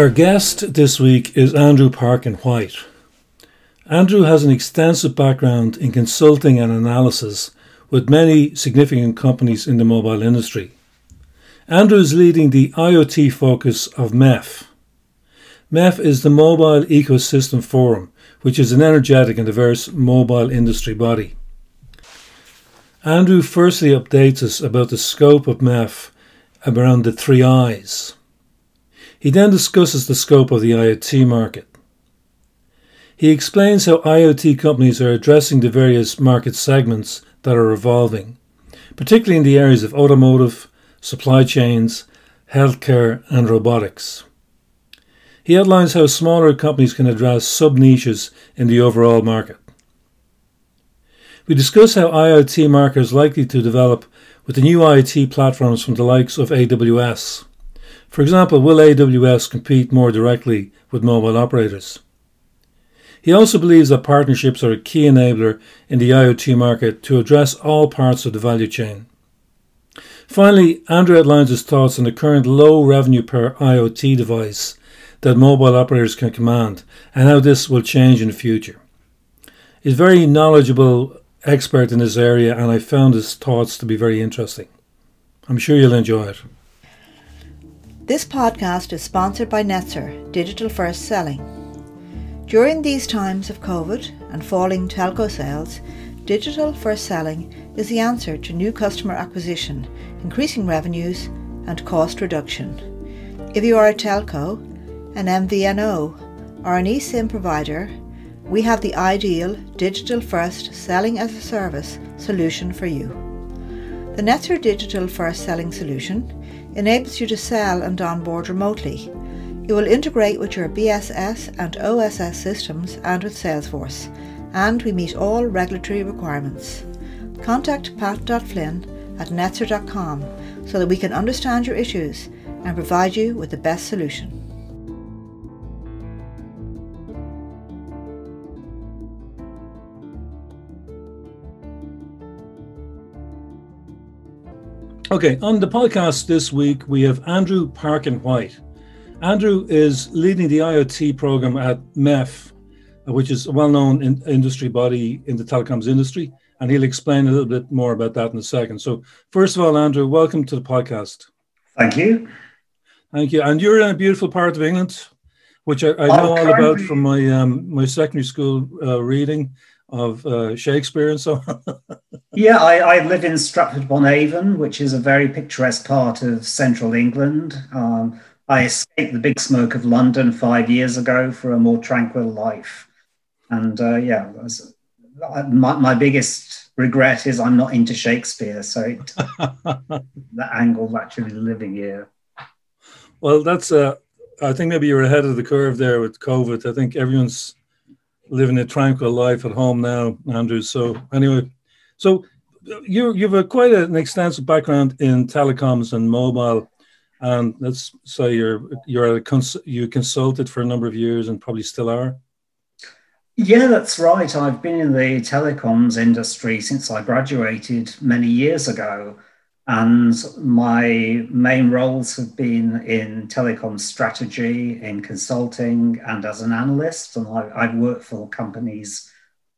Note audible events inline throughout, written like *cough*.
Our guest this week is Andrew Parkin White. Andrew has an extensive background in consulting and analysis with many significant companies in the mobile industry. Andrew is leading the IoT focus of MEF. MEF is the Mobile Ecosystem Forum, which is an energetic and diverse mobile industry body. Andrew firstly updates us about the scope of MEF around the three I's he then discusses the scope of the IoT market. He explains how IoT companies are addressing the various market segments that are evolving, particularly in the areas of automotive, supply chains, healthcare, and robotics. He outlines how smaller companies can address sub niches in the overall market. We discuss how IoT market is likely to develop with the new IoT platforms from the likes of AWS, for example, will AWS compete more directly with mobile operators? He also believes that partnerships are a key enabler in the IoT market to address all parts of the value chain. Finally, Andrew outlines his thoughts on the current low revenue per IoT device that mobile operators can command and how this will change in the future. He's a very knowledgeable expert in this area, and I found his thoughts to be very interesting. I'm sure you'll enjoy it. This podcast is sponsored by Netzer, Digital First Selling. During these times of COVID and falling telco sales, Digital First Selling is the answer to new customer acquisition, increasing revenues, and cost reduction. If you are a telco, an MVNO, or an eSIM provider, we have the ideal digital first selling as a service solution for you. The Netzer Digital First Selling solution enables you to sell and onboard remotely. It will integrate with your BSS and OSS systems and with Salesforce, and we meet all regulatory requirements. Contact pat.flynn at netzer.com so that we can understand your issues and provide you with the best solution. Okay, on the podcast this week, we have Andrew Parkin White. Andrew is leading the IoT program at MEF, which is a well known in industry body in the telecoms industry. And he'll explain a little bit more about that in a second. So, first of all, Andrew, welcome to the podcast. Thank you. Thank you. And you're in a beautiful part of England, which I, I know all about from my um, my secondary school uh, reading of uh, Shakespeare and so on. *laughs* yeah, I, I, live in Stratford upon Avon, which is a very picturesque part of central England. Um, I escaped the big smoke of London five years ago for a more tranquil life. And uh, yeah, was, my, my biggest regret is I'm not into Shakespeare. So it, *laughs* the angle of actually living here. Well, that's, uh, I think maybe you're ahead of the curve there with COVID. I think everyone's living a tranquil life at home now, Andrew. So anyway, so you you have a quite an extensive background in telecoms and mobile, and let's say you're you're a cons- you consulted for a number of years and probably still are. Yeah, that's right. I've been in the telecoms industry since I graduated many years ago. And my main roles have been in telecom strategy, in consulting, and as an analyst. And I, have worked for companies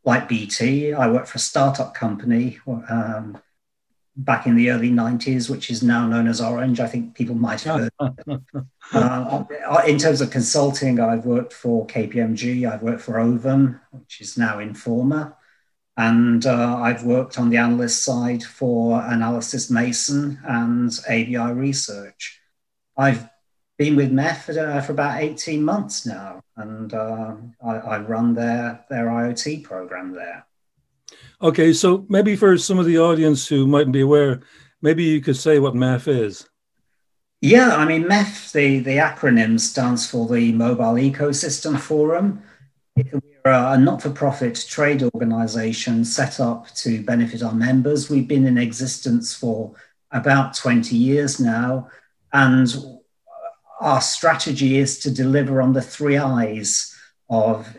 like BT. I worked for a startup company um, back in the early 90s, which is now known as Orange. I think people might have heard. *laughs* uh, in terms of consulting, I've worked for KPMG, I've worked for Ovum, which is now Informa. And uh, I've worked on the analyst side for Analysys Mason and ABI Research. I've been with MEF for, uh, for about 18 months now, and uh, I, I, run their, their IoT program there. Okay, so maybe for some of the audience who mightn't be aware, maybe you could say what MEF is. Yeah, I mean, MEF, the, the acronym stands for the Mobile Ecosystem Forum. We're a not for profit trade organization set up to benefit our members. We've been in existence for about 20 years now. And our strategy is to deliver on the three I's of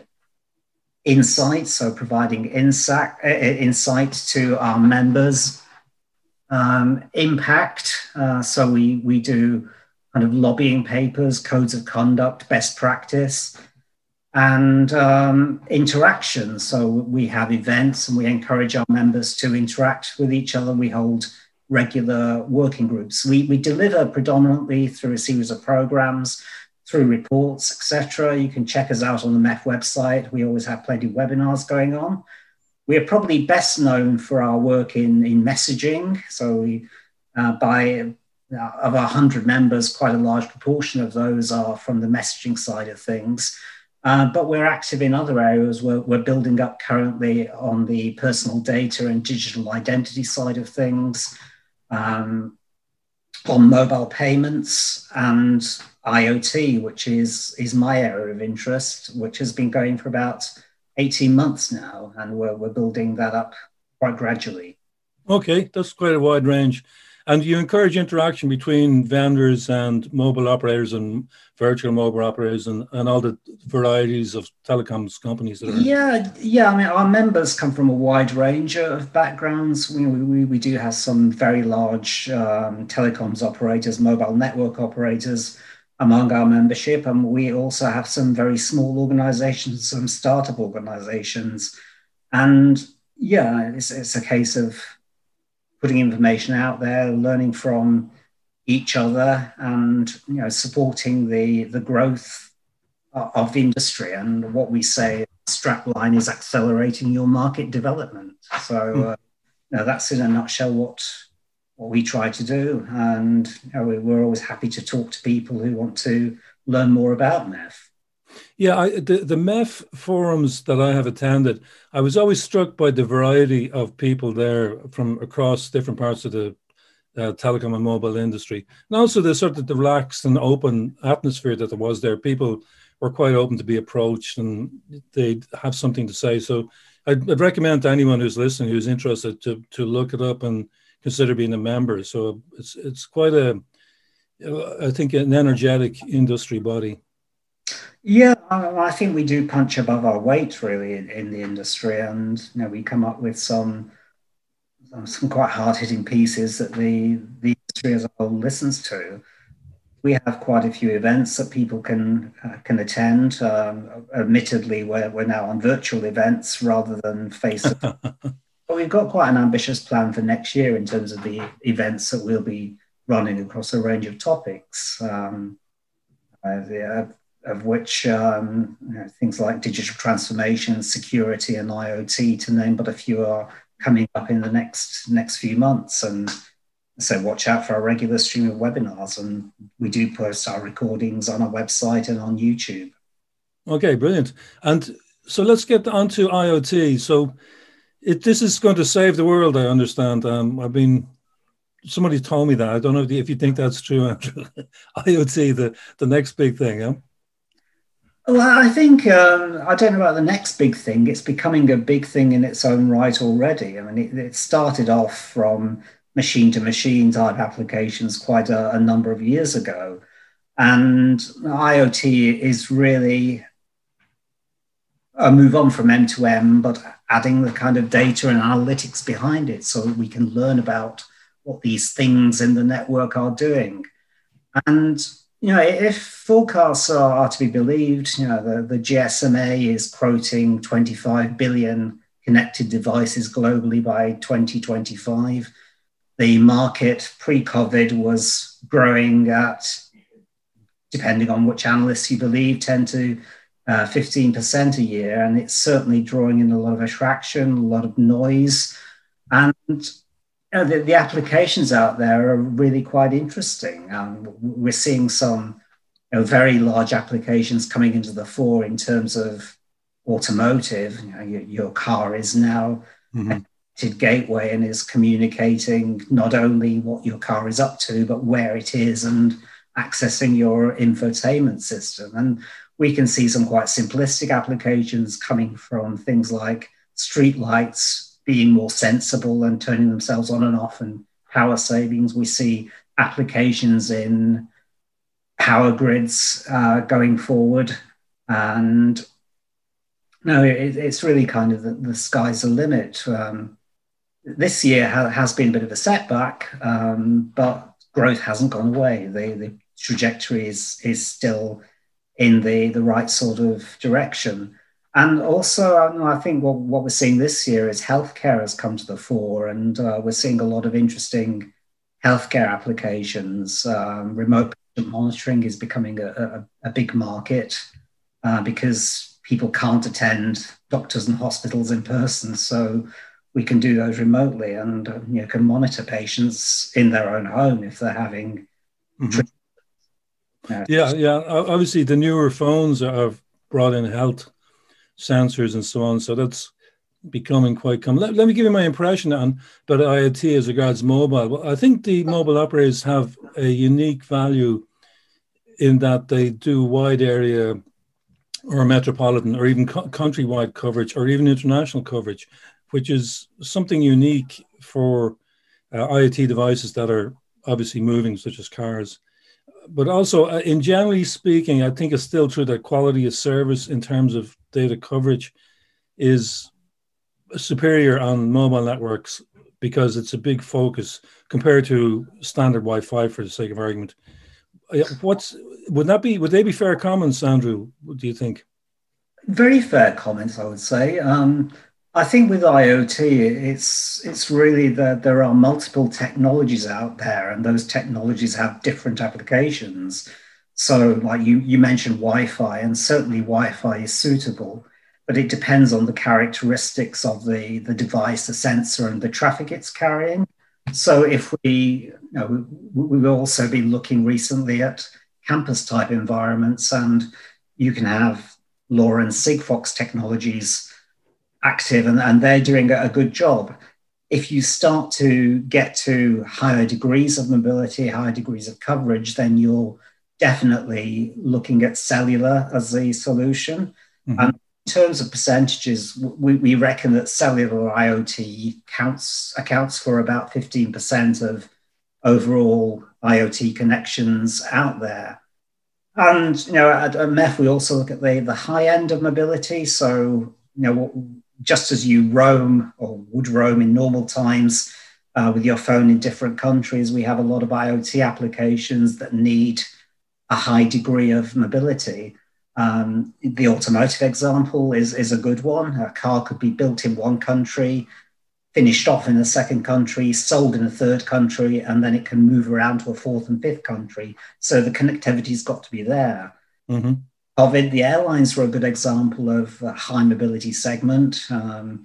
insight, so providing insight, insight to our members, um, impact, uh, so we, we do kind of lobbying papers, codes of conduct, best practice, and um, interaction. So we have events and we encourage our members to interact with each other. We hold regular working groups. We, we deliver predominantly through a series of programs, through reports, etc. You can check us out on the MEF website. We always have plenty of webinars going on. We are probably best known for our work in, in messaging. So we, uh, by uh, of our 100 members, quite a large proportion of those are from the messaging side of things. Uh, but we're active in other areas. We're, we're building up currently on the personal data and digital identity side of things, um, on mobile payments and IoT, which is, is my area of interest, which has been going for about 18 months now. And we're, we're building that up quite gradually. Okay, that's quite a wide range. And you encourage interaction between vendors and mobile operators and virtual mobile operators and, and all the varieties of telecoms companies that are. Yeah, yeah. I mean, our members come from a wide range of backgrounds. We, we, we do have some very large um, telecoms operators, mobile network operators among our membership. And we also have some very small organizations, some startup organizations. And yeah, it's, it's a case of putting information out there, learning from each other, and you know, supporting the the growth of the industry. And what we say, strapline is accelerating your market development. So, mm. uh, you know, that's in a nutshell what what we try to do. And you know, we're always happy to talk to people who want to learn more about MEF. Yeah, I, the the MEF forums that I have attended, I was always struck by the variety of people there from across different parts of the uh, telecom and mobile industry, and also the sort of the relaxed and open atmosphere that there was there. People were quite open to be approached, and they'd have something to say. So, I'd, I'd recommend to anyone who's listening who's interested to to look it up and consider being a member. So it's it's quite a, I think, an energetic industry body. Yeah, I think we do punch above our weight really in, in the industry, and you know we come up with some some quite hard hitting pieces that the the industry as a whole listens to. We have quite a few events that people can uh, can attend. Um, admittedly, we're, we're now on virtual events rather than face. *laughs* but we've got quite an ambitious plan for next year in terms of the events that we'll be running across a range of topics. Um, uh, the, uh, of which um, you know, things like digital transformation, security, and IoT, to name but a few, are coming up in the next next few months. And so, watch out for our regular stream of webinars, and we do post our recordings on our website and on YouTube. Okay, brilliant. And so, let's get on to IoT. So, it, this is going to save the world. I understand. Um, I've been somebody told me that. I don't know if you think that's true, Andrew. *laughs* IoT, the the next big thing. Well, I think um, I don't know about the next big thing. It's becoming a big thing in its own right already. I mean, it, it started off from machine to machine type applications quite a, a number of years ago, and IoT is really a move on from M to M, but adding the kind of data and analytics behind it so we can learn about what these things in the network are doing. And you know, if forecasts are, are to be believed, you know, the, the GSMA is quoting 25 billion connected devices globally by 2025. The market pre COVID was growing at, depending on which analysts you believe, 10 to uh, 15% a year. And it's certainly drawing in a lot of attraction, a lot of noise. And know, the, the, applications out there are really quite interesting. Um, we're seeing some you know, very large applications coming into the fore in terms of automotive. You know, your, your, car is now mm-hmm. a gateway and is communicating not only what your car is up to, but where it is and accessing your infotainment system. And we can see some quite simplistic applications coming from things like street lights being more sensible and turning themselves on and off and power savings. We see applications in power grids uh, going forward. And no, it, it's really kind of the, the sky's the limit. Um, this year ha- has been a bit of a setback, um, but growth hasn't gone away. The, the trajectory is, is still in the, the right sort of direction. And also, I think what, what we're seeing this year is healthcare has come to the fore, and uh, we're seeing a lot of interesting healthcare applications. Um, remote patient monitoring is becoming a, a, a big market uh, because people can't attend doctors and hospitals in person. So we can do those remotely and uh, you know, can monitor patients in their own home if they're having. Mm-hmm. yeah, yeah. Obviously, the newer phones have brought in health sensors and so on. So that's becoming quite common. Let, let me give you my impression on about IoT as regards mobile. Well, I think the mobile operators have a unique value in that they do wide area or metropolitan or even co- countrywide coverage or even international coverage, which is something unique for uh, IoT devices that are obviously moving, such as cars. But also, uh, in generally speaking, I think it's still true that quality of service in terms of data coverage is superior on mobile networks because it's a big focus compared to standard Wi-Fi, for the sake of argument. What's would that be? Would they be fair comments, Andrew? What Do you think? Very fair comments, I would say. Um, I think with IoT, it's it's really that there are multiple technologies out there, and those technologies have different applications. So, like you you mentioned Wi-Fi, and certainly Wi-Fi is suitable but it depends on the characteristics of the, the device, the sensor, and the traffic it's carrying. So if we, you know, we, we've also been looking recently at campus type environments, and you can have LoRa and Sigfox technologies active, and, and they're doing a good job. If you start to get to higher degrees of mobility, higher degrees of coverage, then you're definitely looking at cellular as the solution. Mm-hmm. And in terms of percentages, we, we reckon that cellular IoT counts accounts for about 15% of overall IoT connections out there. And you know, at, at MEF, we also look at the, the high end of mobility. So, you know, just as you roam or would roam in normal times uh, with your phone in different countries, we have a lot of IoT applications that need a high degree of mobility. Um, the automotive example is, is a good one. A car could be built in one country, finished off in a second country, sold in a third country, and then it can move around to a fourth and fifth country. So the connectivity's got to be there. Mm-hmm. COVID, the airlines were a good example of a high mobility segment. Um,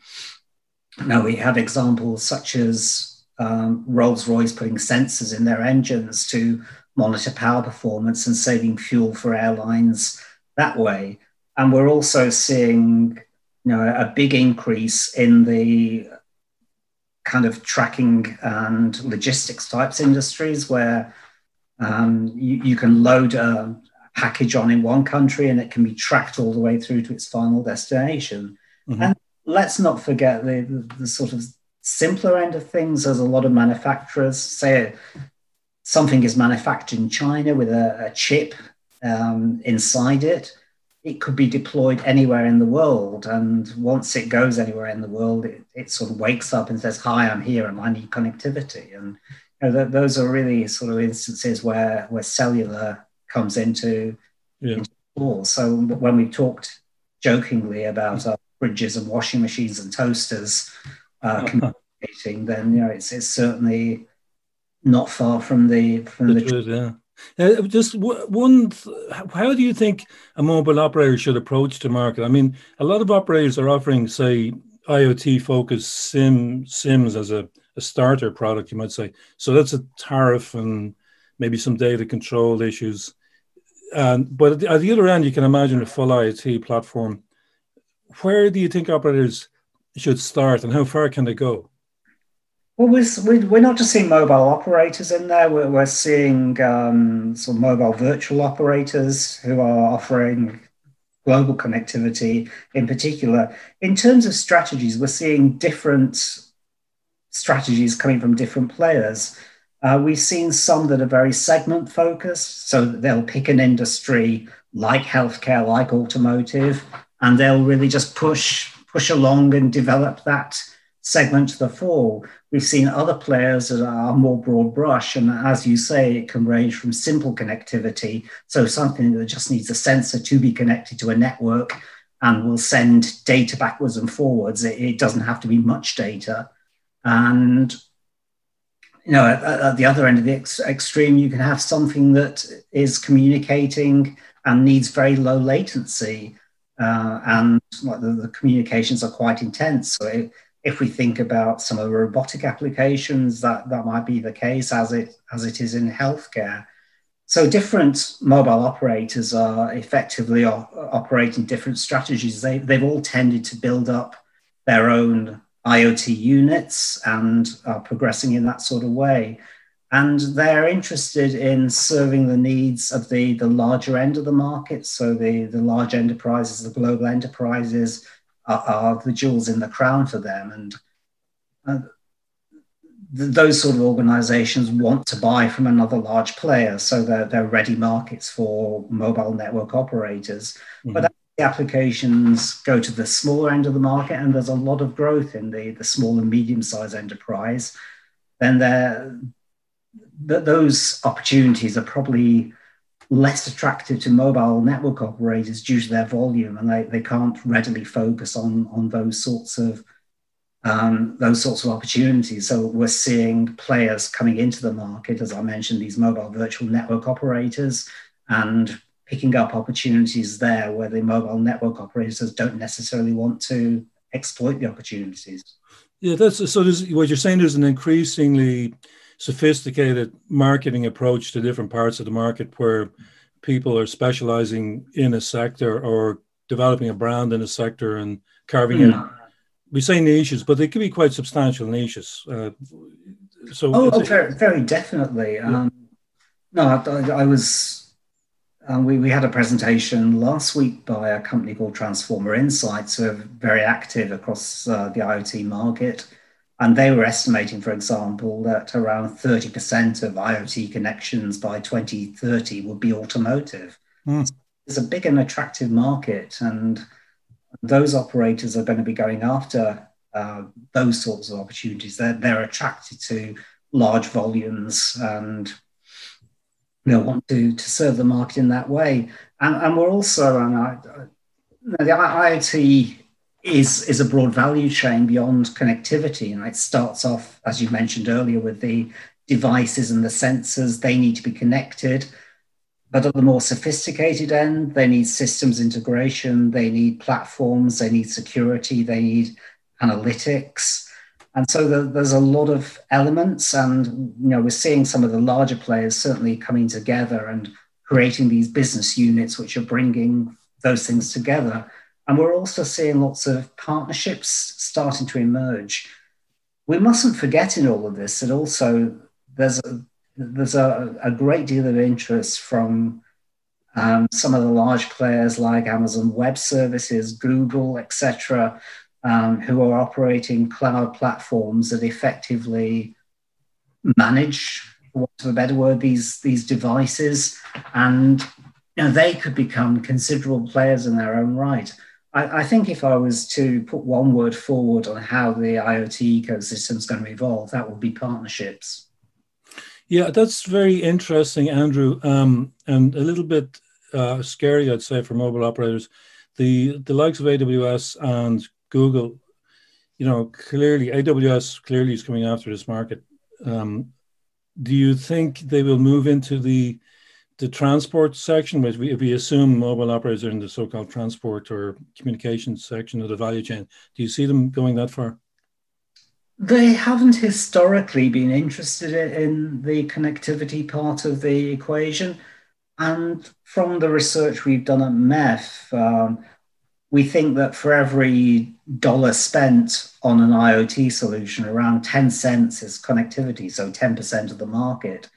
now we have examples such as um, Rolls Royce putting sensors in their engines to monitor power performance and saving fuel for airlines that way. And we're also seeing you know, a big increase in the kind of tracking and logistics types industries where um, you, you, can load a package on in one country and it can be tracked all the way through to its final destination. Mm-hmm. And let's not forget the, the, the, sort of simpler end of things. There's a lot of manufacturers say something is manufactured in China with a, a chip um, inside it, it could be deployed anywhere in the world. And once it goes anywhere in the world, it, it sort of wakes up and says, Hi, I'm here and I need connectivity. And you know, th- those are really sort of instances where, where cellular comes into, yeah. into. So when we talked jokingly about our fridges and washing machines and toasters uh, communicating, then you know it's, it's certainly not far from the from the, the yeah. Uh, just one, how do you think a mobile operator should approach the market? I mean, a lot of operators are offering, say, IoT focused SIM SIMs as a, a starter product, you might say. So that's a tariff and maybe some data control issues. And but at the, at the other end, you can imagine a full IoT platform. Where do you think operators should start, and how far can they go? Well, we're, we're not just seeing mobile operators in there. We're, we're seeing um, some mobile virtual operators who are offering global connectivity in particular. In terms of strategies, we're seeing different strategies coming from different players. Uh, we've seen some that are very segment focused, so they'll pick an industry like healthcare, like automotive, and they'll really just push push along and develop that segment to the fore. We've seen other players that are more broad brush. And as you say, it can range from simple connectivity. So something that just needs a sensor to be connected to a network and will send data backwards and forwards. It, it doesn't have to be much data. And you know, at, at the other end of the ex- extreme, you can have something that is communicating and needs very low latency. Uh, and like the, the, communications are quite intense. So it, if we think about some of the robotic applications, that, that might be the case as it as it is in healthcare. So different mobile operators are effectively operating different strategies. They, they've all tended to build up their own IoT units and are progressing in that sort of way. And they're interested in serving the needs of the, the larger end of the market. So the, the large enterprises, the global enterprises, are, are the jewels in the crown for them. And uh, th- those sort of organizations want to buy from another large player. So they're, they're ready markets for mobile network operators. Mm-hmm. But the applications go to the smaller end of the market, and there's a lot of growth in the, the small and medium sized enterprise, then there, th- those opportunities are probably less attractive to mobile network operators due to their volume, and they, they can't readily focus on, on those sorts of um, those sorts of opportunities. So we're seeing players coming into the market, as I mentioned, these mobile virtual network operators, and picking up opportunities there where the mobile network operators don't necessarily want to exploit the opportunities. Yeah, that's so. What you're saying is an increasingly sophisticated marketing approach to different parts of the market where people are specializing in a sector or developing a brand in a sector and carving mm. out we say niches but they can be quite substantial niches uh, so oh, oh very, very definitely yeah. um, no I, I was um, we, we had a presentation last week by a company called Transforma Insights who are very active across uh, the iot market and they were estimating, for example, that around 30% of IoT connections by 2030 would be automotive. Mm. It's a big and attractive market, and those operators are going to be going after uh, those sorts of opportunities. They're, they're attracted to large volumes and you know, want to, to serve the market in that way. And, and we're also, and I, the IoT is is a broad value chain beyond connectivity. And it starts off as you mentioned earlier with the devices and the sensors. They need to be connected. But at the more sophisticated end they need systems integration. They need platforms. They need security. They need analytics. And so the, there's a lot of elements. And you know we're seeing some of the larger players certainly coming together and creating these business units which are bringing those things together and we're also seeing lots of partnerships starting to emerge. We mustn't forget in all of this that also there's a, there's a, a great deal of interest from um, some of the large players like Amazon Web Services, Google, etc., um, who are operating cloud platforms that effectively manage, for want of a better word, these these devices, and you know, they could become considerable players in their own right. I, I, think if I was to put one word forward on how the IoT ecosystem is going to evolve, that would be partnerships. Yeah, that's very interesting, Andrew, um, and a little bit uh, scary, I'd say, for mobile operators. The the likes of AWS and Google, you know, clearly AWS clearly is coming after this market. Um, do you think they will move into the the transport section, which we, if we assume mobile operators are in the so-called transport or communications section of the value chain, do you see them going that far? They haven't historically been interested in the connectivity part of the equation. And from the research we've done at MEF, um, we think that for every dollar spent on an IoT solution, around 10 cents is connectivity, so 10% of the market.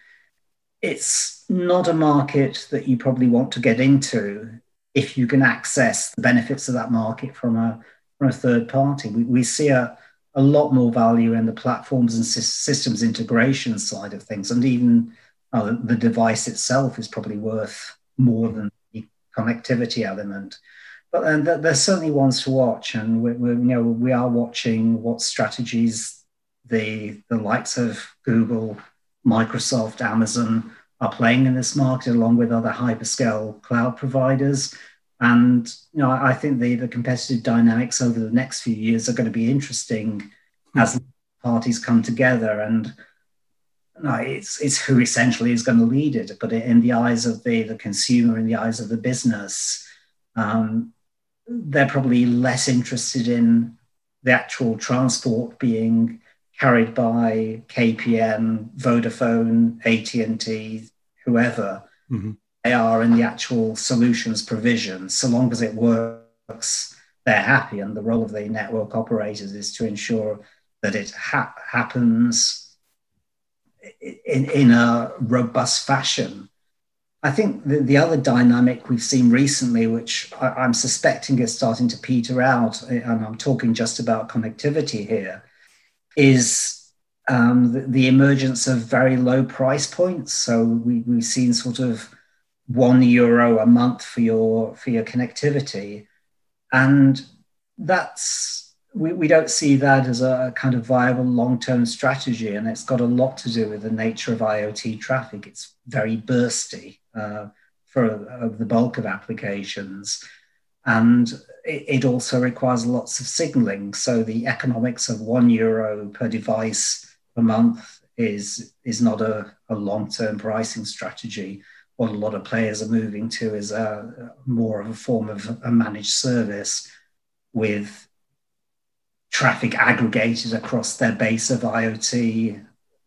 It's not a market that you probably want to get into if you can access the benefits of that market from a, from a third party. We, we see a, a lot more value in the platforms and systems integration side of things. And even uh, the device itself is probably worth more than the connectivity element. but and there's certainly ones to watch, and we, we, you know we are watching what strategies the the likes of Google, Microsoft, Amazon are playing in this market, along with other hyperscale cloud providers. And you know, I think the, the competitive dynamics over the next few years are going to be interesting as parties come together. And no, it's it's who essentially is going to lead it. But in the eyes of the the consumer, in the eyes of the business, um, they're probably less interested in the actual transport being carried by KPN, Vodafone, AT and T, whoever. Mm-hmm. They are in the actual solutions provision. So long as it works, they're happy. And the role of the network operators is to ensure that it ha- happens in, in a robust fashion. I think the, the other dynamic we've seen recently, which I, am suspecting is starting to peter out, and I'm talking just about connectivity here, is um, the, the, emergence of very low price points. So we, we've seen sort of one euro a month for your for your connectivity, and that's we, we don't see that as a kind of viable long-term strategy and it's got a lot to do with the nature of iot traffic. It's very bursty uh, for uh, the bulk of applications and it, also requires lots of signaling so the economics of one euro per device per month is is not a, a long-term pricing strategy what a lot of players are moving to is a, more of a form of a managed service with traffic aggregated across their base of IoT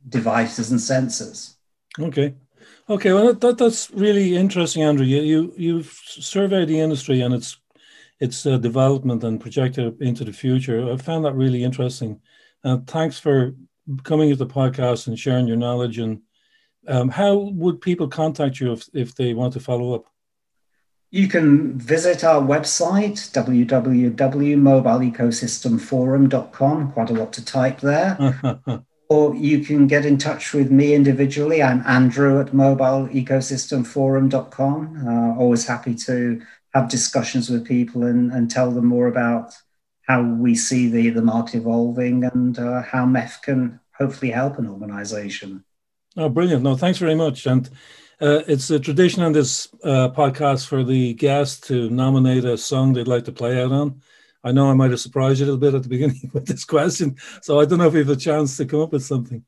devices and sensors. Okay. Okay, well, that, that's really interesting, Andrew. You, you you've surveyed the industry and its its uh, development and projected into the future. I found that really interesting. Uh, thanks for coming to the podcast and sharing your knowledge. And um, how would people contact you if, if they want to follow up? You can visit our website, www.mobileecosystemforum.com. Quite a lot to type there. *laughs* or you can get in touch with me individually. I'm Andrew at mobileecosystemforum.com. Uh, always happy to have discussions with people and, and tell them more about how we see the, the market evolving and uh, how MEF can hopefully help an organization. Oh, brilliant. No, thanks very much. And uh, it's a tradition on this uh, podcast for the guest to nominate a song they'd like to play out on. I know I might have surprised you a little bit at the beginning *laughs* with this question, so I don't know if we have a chance to come up with something.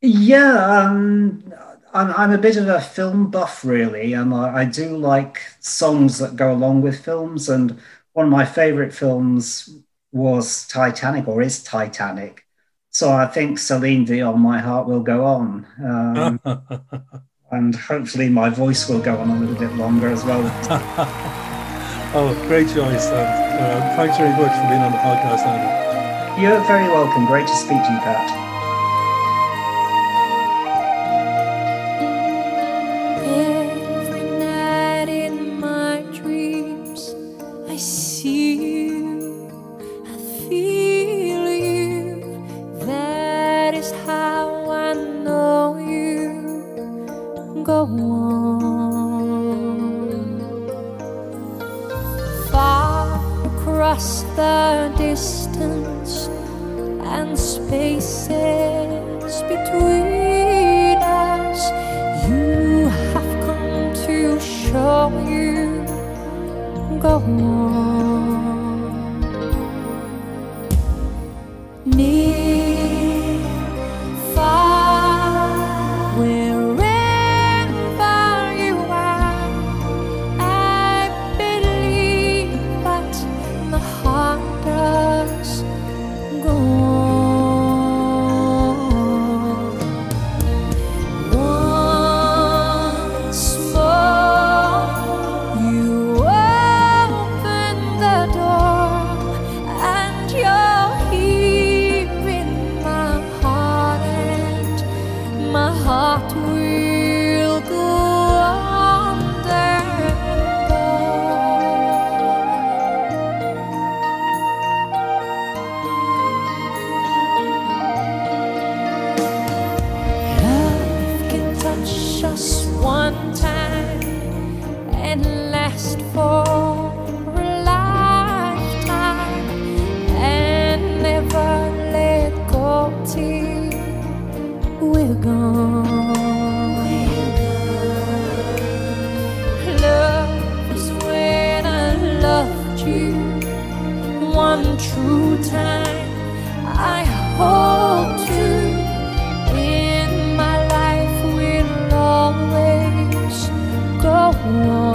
Yeah, um, I'm, I'm a bit of a film buff, really, and I, I do like songs that go along with films. And one of my favorite films was Titanic, or is Titanic. So I think Celine Dion, My Heart Will Go On. Um, *laughs* and hopefully my voice will go on a little bit longer as well. *laughs* oh, great choice. And, uh, thanks very much for being on the podcast, Andy. You're very welcome. Great to speak to you, Pat. 心。you one true time I hold to in my life will always go on.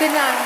Good night.